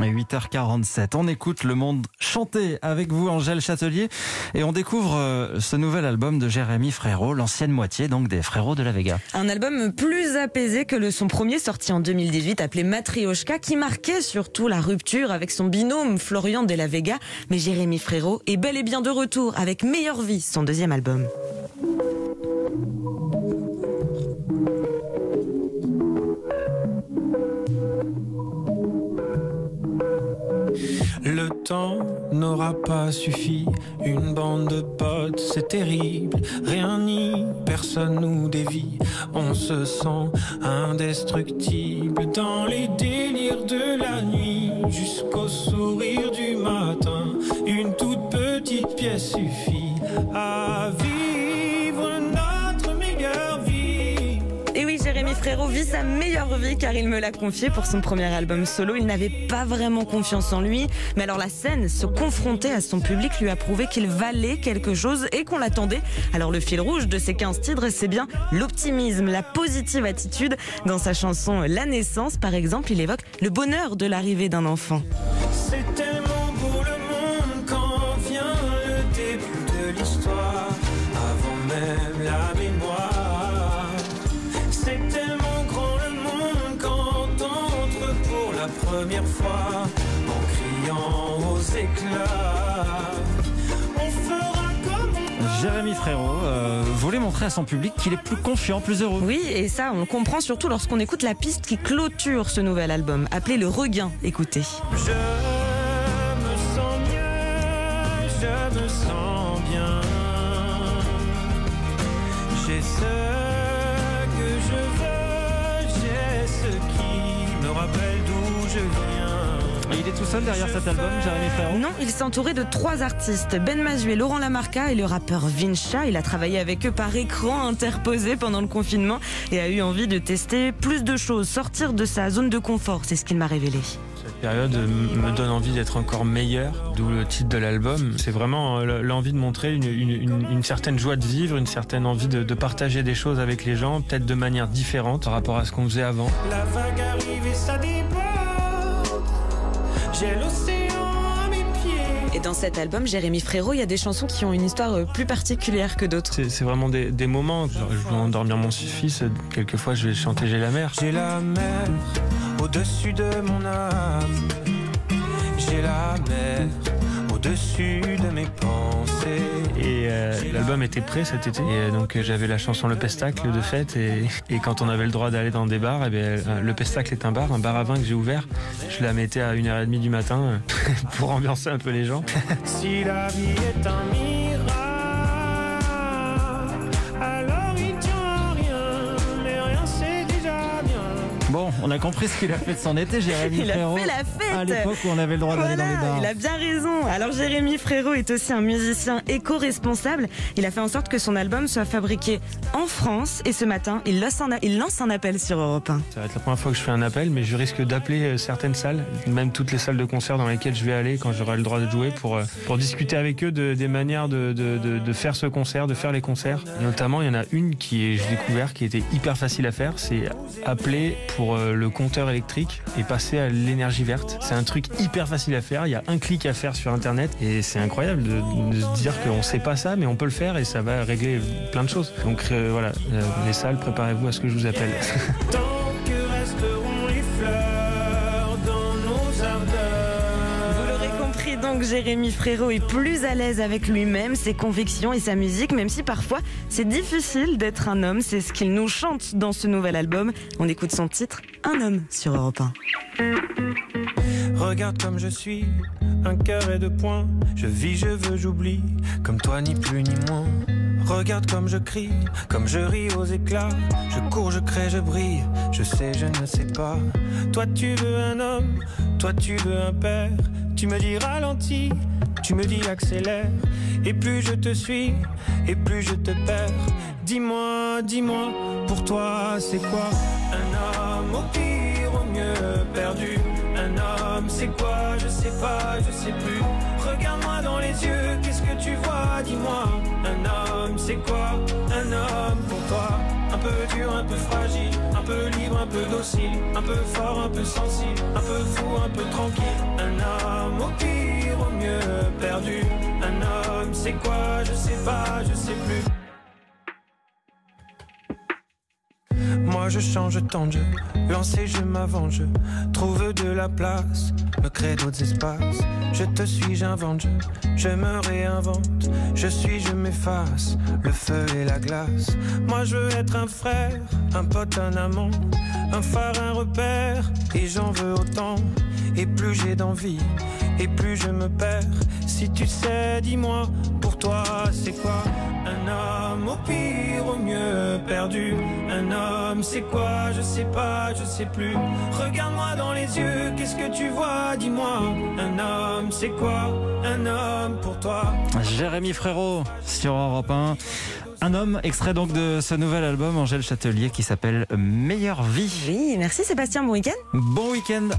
8h47, on écoute le monde chanter avec vous, Angèle Châtelier, et on découvre euh, ce nouvel album de Jérémy Frérot, l'ancienne moitié donc des Frérots de la Vega. Un album plus apaisé que le son premier sorti en 2018 appelé Matrioshka qui marquait surtout la rupture avec son binôme Florian de la Vega. Mais Jérémy Frérot est bel et bien de retour avec Meilleure Vie, son deuxième album. N'aura pas suffi, une bande de potes, c'est terrible, rien ni personne nous dévie, on se sent indestructible dans les délires de la nuit. Jusqu'au sourire du matin, une toute petite pièce suffit vit sa meilleure vie car il me l'a confié pour son premier album solo. Il n'avait pas vraiment confiance en lui. Mais alors la scène, se confronter à son public lui a prouvé qu'il valait quelque chose et qu'on l'attendait. Alors le fil rouge de ces 15 titres, c'est bien l'optimisme, la positive attitude. Dans sa chanson La naissance, par exemple, il évoque le bonheur de l'arrivée d'un enfant. C'est en criant aux éclats. On fera comme on Jérémy Frérot euh, voulait montrer à son public qu'il est plus confiant, plus heureux. Oui, et ça, on le comprend surtout lorsqu'on écoute la piste qui clôture ce nouvel album, appelé Le Regain. Écoutez. Je me sens mieux, je me sens bien. J'ai ce que je veux, j'ai ce qui me rappelle d'où je viens. Seul derrière cet album, Jérémy Frérot Non, il s'est entouré de trois artistes, Ben Mazué, Laurent Lamarca et le rappeur Vincha. Il a travaillé avec eux par écran interposé pendant le confinement et a eu envie de tester plus de choses, sortir de sa zone de confort, c'est ce qu'il m'a révélé. Cette période me donne envie d'être encore meilleur, d'où le titre de l'album. C'est vraiment euh, l'envie de montrer une, une- une- une certaine joie de vivre, une certaine envie de, de partager des choses avec les gens, peut-être de manière différente par rapport à ce qu'on faisait avant. La vague arrive et ça déborde. J'ai l'océan à mes pieds. Et dans cet album, Jérémy Frérot, il y a des chansons qui ont une histoire euh, plus particulière que d'autres. C'est c'est vraiment des, des moments. Genre, je veux endormir mon fils. Quelquefois, je vais chanter J'ai la mer. J'ai la mer au-dessus de mon âme. J'ai la mer au-dessus de mes pensées. Et l'album était prêt cet été. Et euh, donc, euh, j'avais la chanson Le Pestacle de fête. Et, et quand on avait le droit d'aller dans des bars, eh bien, euh, le Pestacle est un bar, un bar à vin que j'ai ouvert. Je la mettais à 1h30 du matin pour ambiancer un peu les gens. si la vie est un miracle, Bon, on a compris ce qu'il a fait de son été, Jérémy Il a Frérot. fait la fête. À l'époque où on avait le droit d'aller dans les Voilà, bars. il a bien raison. Alors Jérémy Frérot est aussi un musicien éco-responsable. Il a fait en sorte que son album soit fabriqué en France et ce matin, il lance un, il lance un appel sur Europe 1. Ça va être la première fois que je fais un appel, mais je risque d'appeler euh, certaines salles, même toutes les salles de concert dans lesquelles je vais aller quand j'aurai le droit de jouer, pour, euh, pour discuter avec eux de, des manières de, de, de, de faire ce concert, de faire les concerts. Notamment, il y en a une qui est, j'ai découvert, qui était hyper facile à faire, c'est appeler pour euh, le compteur électrique et passer à l'énergie verte. C'est un truc hyper facile à faire, il y a un clic à faire sur Internet et c'est incroyable de, se dire qu'on sait pas ça, mais on peut le faire et ça va régler plein de choses. Donc euh, voilà, euh, les salles, préparez-vous à ce que je vous appelle. Jérémy Frérot est plus à l'aise avec lui-même, ses convictions et sa musique, même si parfois c'est difficile d'être un homme. C'est ce qu'il nous chante dans ce nouvel album. On écoute son titre, Un homme sur Europe 1. Regarde comme je suis, un carré de points. Je vis, je veux, j'oublie, comme toi ni plus ni moins. Regarde comme je crie, comme je ris aux éclats. Je cours, je crée, je brille. Je sais, je ne sais pas. Toi tu veux un homme, toi tu veux un père. Tu me dis ralentis, tu me dis accélère. Et plus je te suis, et plus je te perds. Dis-moi, dis-moi, pour toi c'est quoi Un homme au pire, au mieux perdu? Un homme, c'est quoi? Je sais pas, je sais plus. Regarde-moi dans les yeux, qu'est-ce que tu vois? Dis-moi. Un homme, c'est quoi peu dur, un peu fragile, un peu libre, un peu docile, un peu fort, un peu sensible, un peu fou, un peu tranquille. Un homme au pire, au mieux perdu. Un homme, c'est quoi? Je sais pas, je sais plus. Je change tant de jeu, lancer je m'avance, je trouve de la place, me crée d'autres espaces. Je te suis, j'invente, je, je me réinvente, je suis, je m'efface, le feu et la glace. Moi je veux être un frère, un pote, un amant, un phare, un repère, et j'en veux autant. Et plus j'ai d'envie, et plus je me perds. Si tu sais, dis-moi, pour toi c'est quoi? Un homme au pire, au mieux perdu? Un homme, c'est quoi? Je sais pas, je sais plus. Regarde-moi dans les yeux, qu'est-ce que tu vois? Dis-moi. Un homme, c'est quoi? Un homme pour toi Jérémy Frérot sur Europe 1. Un homme, extrait donc de ce nouvel album, Angèle Châtelier, qui s'appelle Meilleure vie. Oui, merci Sébastien, bon week-end. Bon week-end